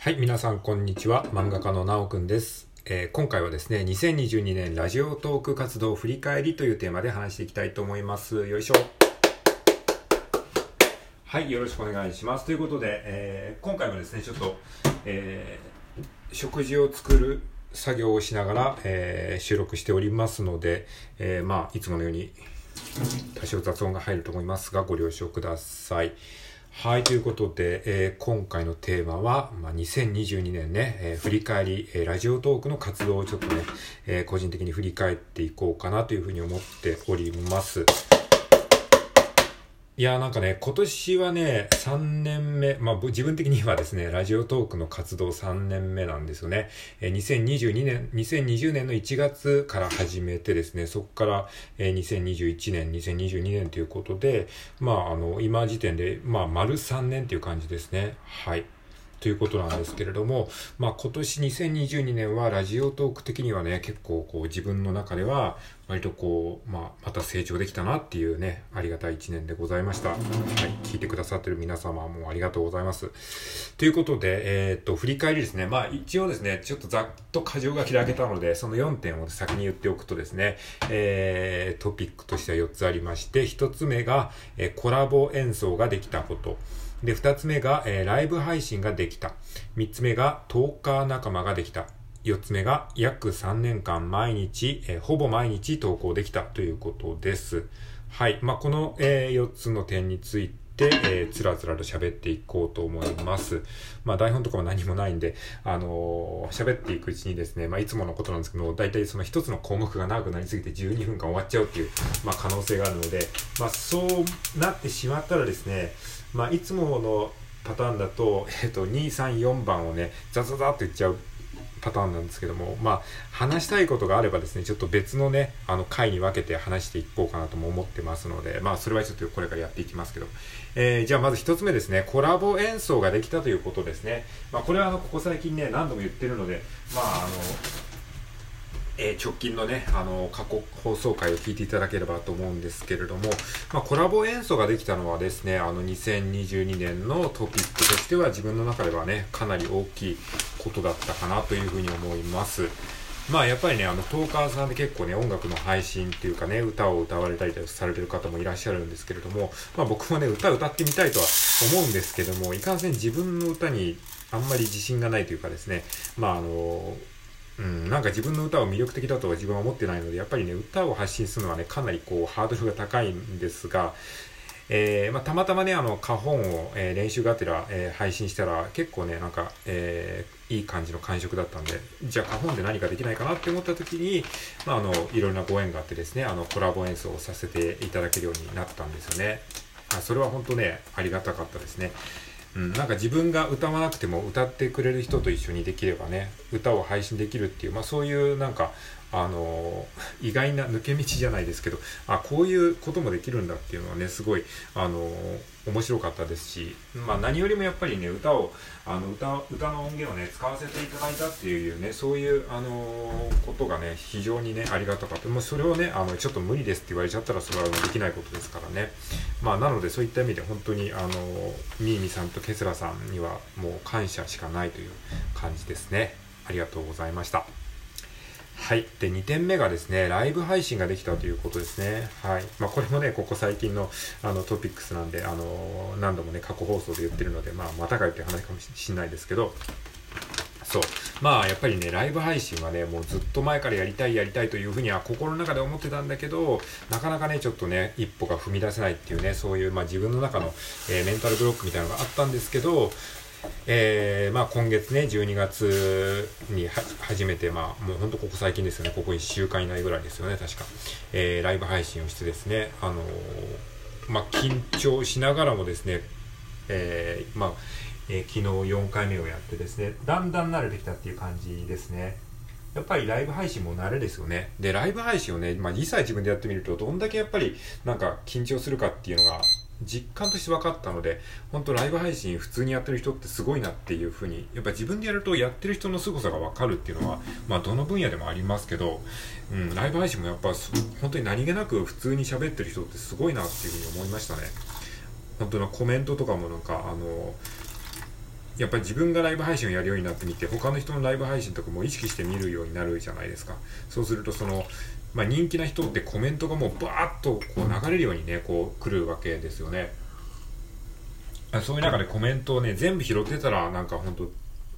はい、皆さんこんにちは。漫画家のなおくんです。えー今回はですね、2022年ラジオトーク活動振り返りというテーマで話していきたいと思います。よいしょ。はい、よろしくお願いします。ということで、えー今回もですね、ちょっと、えー食事を作る作業をしながら、え収録しておりますので、えまあ、いつものように多少雑音が入ると思いますが、ご了承ください。はい、ということで、えー今回のテーマは、まあ、2022年ね、えー振り返り、えーラジオトークの活動をちょっとね、えー個人的に振り返っていこうかなというふうに思っております。いやなんかね、今年はね、3年目、まあ自分的にはですね、ラジオトークの活動3年目なんですよね。えー2022年、2020年の1月から始めてですね、そこから、えー2021年、2022年ということで、まああの、今時点で、まあ丸3年という感じですね。はい。ということなんですけれども、まあ今年2022年はラジオトーク的にはね、結構こう自分の中では割とこう、まあまた成長できたなっていうね、ありがたい一年でございました。はい。聞いてくださってる皆様もありがとうございます。ということで、えーっと、振り返りですね。まあ一応ですね、ちょっとざっと箇条が開けたので、その4点を先に言っておくとですね、えー、トピックとしては4つありまして、1つ目が、えーコラボ演奏ができたこと。で、二つ目が、えーライブ配信ができた。三つ目が、トーカー仲間ができた。四つ目が、約3年間毎日、えーほぼ毎日投稿できたということです。はい。まあ、この、え4つの点について、えーつらつらと喋っていこうと思います。まあ、台本とかも何もないんで、あのー喋っていくうちにですね、まあ、いつものことなんですけど、大体その一つの項目が長くなりすぎて12分間終わっちゃうっていう、まあ、可能性があるので、まあ、そうなってしまったらですね、まあ、いつものパターンだと、えっ、と、2、3、4番をね、ザザザって言っちゃうパターンなんですけども、まあ、話したいことがあればですね、ちょっと別のね、あの、回に分けて話していこうかなとも思ってますので、まあ、それはちょっとこれからやっていきますけど、えーじゃあまず一つ目ですね、コラボ演奏ができたということですね。まあ、これはあの、ここ最近ね、何度も言ってるので、まあ、あの、えー直近のね、あの、過去放送回を聞いていただければと思うんですけれども、まあ、コラボ演奏ができたのはですね、あの、2022年のトピックとしては自分の中ではね、かなり大きいことだったかなというふうに思います。まあやっぱりね、あの、トーカーさんで結構ね、音楽の配信っていうかね、歌を歌われたりされてる方もいらっしゃるんですけれども、まあ僕もね、歌歌ってみたいとは思うんですけども、いかんせん自分の歌にあんまり自信がないというかですね、まああの、うん、なんか自分の歌を魅力的だとは自分は思ってないので、やっぱりね、歌を発信するのはね、かなりこう、ハードルが高いんですが、えーまあ、たまたまね、あの、花本を、えー練習がてら、えー配信したら、結構ね、なんか、えいい感じの感触だったんで、じゃあ花本で何かできないかなって思った時に、まあ、あの、いろいろなご縁があってですね、あの、コラボ演奏をさせていただけるようになったんですよね。あそれは本当ね、ありがたかったですね。うん、なんか自分が歌わなくても歌ってくれる人と一緒にできればね歌を配信できるっていう、まあ、そういうなんかあの意外な抜け道じゃないですけどあこういうこともできるんだっていうのはねすごいあの面白かったですし、まあ、何よりもやっぱりね歌をあの歌歌の音源をね使わせていただいたっていうねそういうあのことがね非常にねありがたかった。もうそれをねあのちょっと無理ですって言われちゃったらそれはできないことですからね。まあなのでそういった意味で本当にあのミーミさんとケスラさんにはもう感謝しかないという感じですね。ありがとうございました。はい。で、2点目がですね、ライブ配信ができたということですね。はい。まあ、これもね、ここ最近の、あの、トピックスなんで、あの、何度もね、過去放送で言ってるので、まあ、またかよっていう話かもしれないですけど、そう。まあ、やっぱりね、ライブ配信はね、もうずっと前からやりたいやりたいというふうには心の中で思ってたんだけど、なかなかね、ちょっとね、一歩が踏み出せないっていうね、そういう、まあ自分の中の、えーメンタルブロックみたいなのがあったんですけど、えーまあ今月ね、12月に初めて、まあもうほんとここ最近ですよね、ここ1週間以内ぐらいですよね、確か。えーライブ配信をしてですね、あのーまあ緊張しながらもですね、えーまあ、えー昨日4回目をやってですね、だんだん慣れてきたっていう感じですね。やっぱりライブ配信も慣れですよね。で、ライブ配信をね、まあ実際自分でやってみると、どんだけやっぱりなんか緊張するかっていうのが実感として分かったので、本当ライブ配信普通にやってる人ってすごいなっていうふうに、やっぱ自分でやるとやってる人の凄さが分かるっていうのは、まあどの分野でもありますけど、うん、ライブ配信もやっぱ本当に何気なく普通に喋ってる人ってすごいなっていうふうに思いましたね。本当のコメントとかもなんか、あの、やっぱり自分がライブ配信をやるようになってみて他の人のライブ配信とかも意識して見るようになるじゃないですかそうするとその、まあ、人気な人ってコメントがもうバーッとこう流れるようにねこう来るわけですよね。そういう中でコメントをね全部拾ってたらなんか本当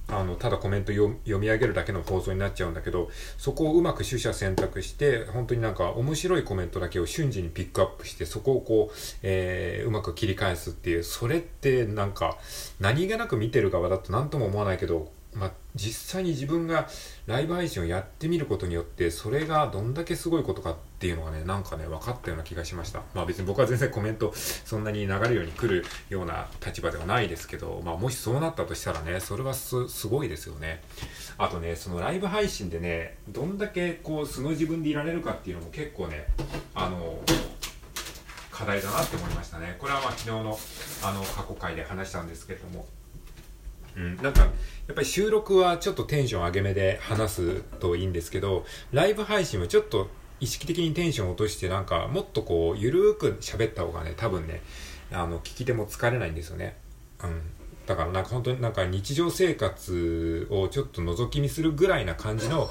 あのただコメント読み上げるだけの放送になっちゃうんだけどそこをうまく取捨選択して本当になんか面白いコメントだけを瞬時にピックアップしてそこをこう、えー、うまく切り返すっていうそれってなんか何気なく見てる側だと何とも思わないけどまあ、実際に自分がライブ配信をやってみることによってそれがどんだけすごいことかっていうのがねなんかね分かったような気がしました。まあ別に僕は全然コメントそんなに流れるように来るような立場ではないですけどまあもしそうなったとしたらねそれはすごいですよね。あとねそのライブ配信でねどんだけこう素の自分でいられるかっていうのも結構ねあの課題だなって思いましたね。これはまあ昨日のあの過去回で話したんですけども。うん、なんかやっぱり収録はちょっとテンション上げ目で話すといいんですけどライブ配信はちょっと意識的にテンション落としてなんかもっとこうゆるーく喋った方がね多分ねあの聞き手も疲れないんですよね、うん、だからなんか本当になんか日常生活をちょっと覗き見するぐらいな感じの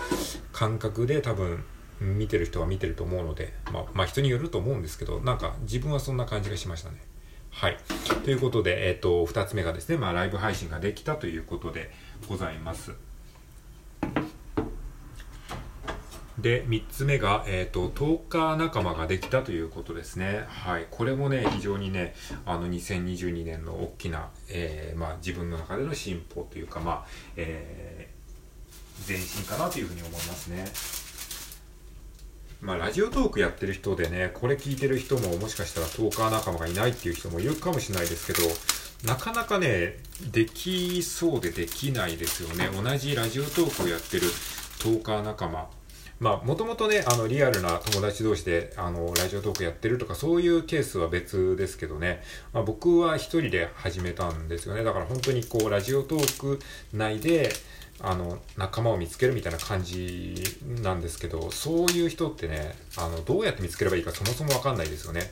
感覚で多分見てる人は見てると思うのでまあ、まあ人によると思うんですけどなんか自分はそんな感じがしましたね。はい。ということで、えっ、ー、と、二つ目がですね、まあ、ライブ配信ができたということでございます。で、三つ目が、えっ、ー、と、トーカー仲間ができたということですね。はい。これもね、非常にね、あの、2022年の大きな、えー、まあ、自分の中での進歩というか、まあ、えー、前進かなというふうに思いますね。まあ、ラジオトークやってる人でね、これ聞いてる人ももしかしたらトーカー仲間がいないっていう人もいるかもしれないですけど、なかなかね、できそうでできないですよね。同じラジオトークをやってるトーカー仲間。まあ、もともとね、あの、リアルな友達同士で、あの、ラジオトークやってるとか、そういうケースは別ですけどね、まあ、僕は一人で始めたんですよね。だから本当にこう、ラジオトーク内で、あの仲間を見つけるみたいな感じなんですけどそういう人ってねあのどうやって見つければいいかそもそも分かんないですよね。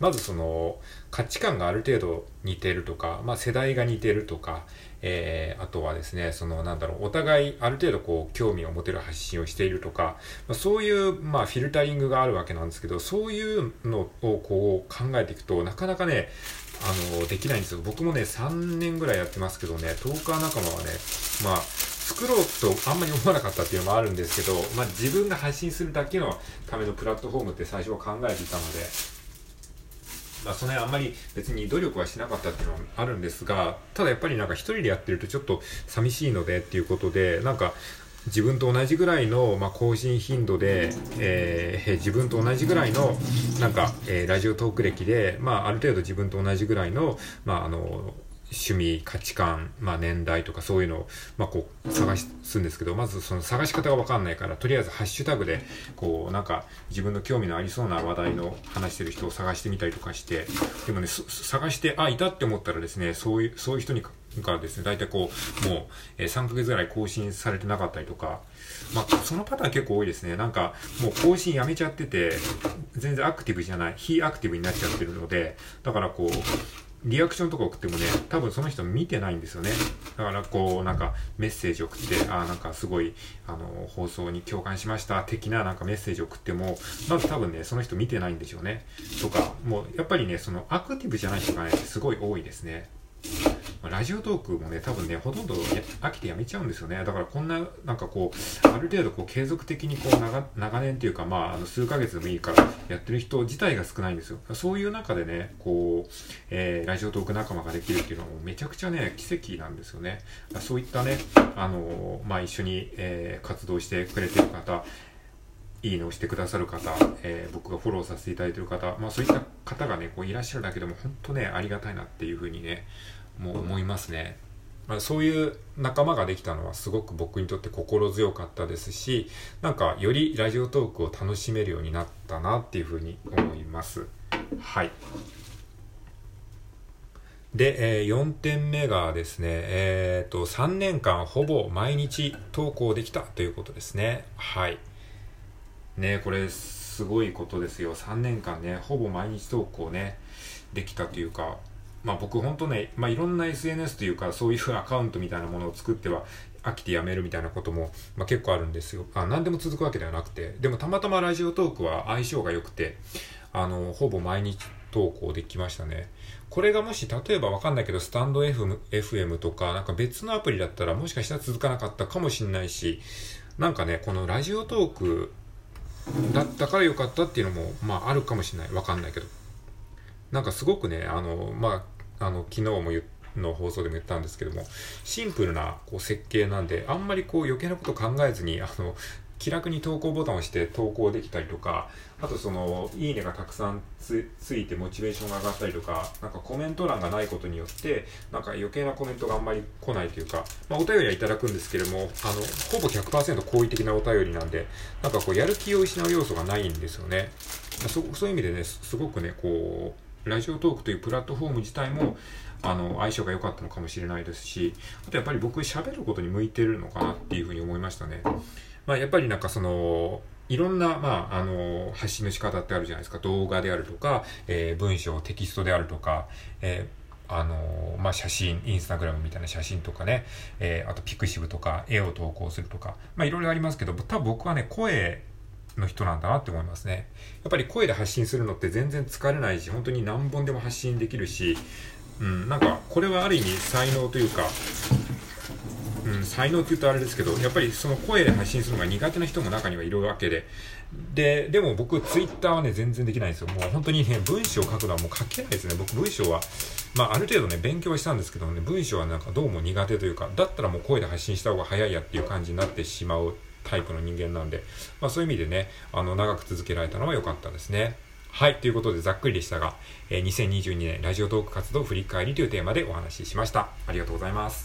まずその価値観がある程度似てるとか、まあ、世代が似てるとか、えー、あとはですねそのなんだろうお互いある程度こう興味を持てる発信をしているとか、まあ、そういう、まあ、フィルタリングがあるわけなんですけどそういうのをこう考えていくとなかなかねあのできないんですよ。僕もね3年ぐらいやってますけどねトーカー仲間はねまあ作ろうとあんまり思わなかったっていうのもあるんですけど、まあ、自分が発信するだけのためのプラットフォームって最初は考えていたので、まあ、その辺あんまり別に努力はしなかったっていうのはあるんですが、ただやっぱりなんか一人でやってるとちょっと寂しいのでっていうことで、なんか自分と同じぐらいの、まあ、更新頻度で、えー、自分と同じぐらいの、なんか、えー、ラジオトーク歴で、まあ、ある程度自分と同じぐらいの、まあ、あの、趣味、価値観、まあ、年代とかそういうのを、まあ、こう探すんですけど、まずその探し方がわかんないから、とりあえずハッシュタグで、こう、なんか自分の興味のありそうな話題の話してる人を探してみたりとかして、でもね、探して、あ、いたって思ったらですね、そういう、そういう人にがですね、大体こう、もう、えー、3ヶ月ぐらい更新されてなかったりとか、まあ、そのパターン結構多いですね。なんか、もう更新やめちゃってて、全然アクティブじゃない、非アクティブになっちゃってるので、だからこう、リアクションとか送ってもね、多分その人見てないんですよね。だからこう、なんかメッセージ送って、あなんかすごい、あの、放送に共感しました的ななんかメッセージ送っても、まず多分ね、その人見てないんでしょうね。とか、もうやっぱりね、そのアクティブじゃない人がね、すごい多いですね。ラジオトークもね、多分ね、ほとんど飽きてやめちゃうんですよね。だからこんな、なんかこう、ある程度こう継続的にこう長、長年っていうか、まあ、あの数ヶ月でもいいからやってる人自体が少ないんですよ。そういう中でね、こう、えー、ラジオトーク仲間ができるっていうのはもめちゃくちゃね、奇跡なんですよね。そういったね、あの、まあ、一緒に、えー、活動してくれてる方、いいねをしてくださる方、えー、僕がフォローさせていただいてる方、まあそういった方がね、こういらっしゃるだけでも本当ね、ありがたいなっていうふうにね、も思いますね。そういう仲間ができたのはすごく僕にとって心強かったですし、なんかよりラジオトークを楽しめるようになったなっていうふうに思います。はい。で、えー、4点目がですね、えっ、ー、と、3年間ほぼ毎日投稿できたということですね。はい。ね、これすごいことですよ。3年間ね、ほぼ毎日投稿ね、できたというか、まあ僕本当ね、まあいろんな SNS というかそういう アカウントみたいなものを作っては飽きてやめるみたいなことも、まあ、結構あるんですよ。あ何でも続くわけではなくて、でもたまたまラジオトークは相性が良くて、あの、ほぼ毎日投稿できましたね。これがもし、例えばわかんないけど、スタンド FM, FM とか、なんか別のアプリだったらもしかしたら続かなかったかもしんないし、なんかね、このラジオトークだったから良かったっていうのも、まああるかもしれない。わかんないけど。なんかすごくね、あの、まあ、あの、昨日も言の放送でも言ったんですけども、シンプルなこう設計なんで、あんまりこう余計なこと考えずに、あの、気楽に投稿ボタンを押して投稿できたりとか、あとその、いいねがたくさんついてモチベーションが上がったりとか、なんかコメント欄がないことによって、なんか余計なコメントがあんまり来ないというか、まあ、お便りはいただくんですけれども、あの、ほぼ100%好意的なお便りなんで、なんかこう、やる気を失う要素がないんですよね。そういう意味でね、すごくね、こう、ラジオトークというプラットフォーム自体も、あの、相性が良かったのかもしれないですし、あとやっぱり僕喋ることに向いてるのかなっていうふうに思いましたね。まあやっぱりなんかその、いろんな、まあ、あの、発信の仕方ってあるじゃないですか。動画であるとか、えー、文章、テキストであるとか、えー、あのまあ、写真、インスタグラムみたいな写真とかね、えー、あとピクシブとか、絵を投稿するとか、まあ、いろいろありますけど、多分僕はね、声の人なんだなって思いますね。やっぱり声で発信するのって全然疲れないし、本当に何本でも発信できるし、うん、なんか、これはある意味才能というか、うん、才能って言うとあれですけど、やっぱりその声で発信するのが苦手な人も中にはいるわけで、で、でも僕、ツイッターはね、全然できないんですよ。もう本当にね、文章を書くのはもう書けないですね。僕、文章は、まあ、ある程度ね、勉強したんですけどね、文章はなんかどうも苦手というか、だったらもう声で発信した方が早いやっていう感じになってしまうタイプの人間なんで、まあそういう意味でね、あの、長く続けられたのは良かったですね。はい。ということで、ざっくりでしたが、え、2022年ラジオトーク活動振り返りというテーマでお話ししました。ありがとうございます。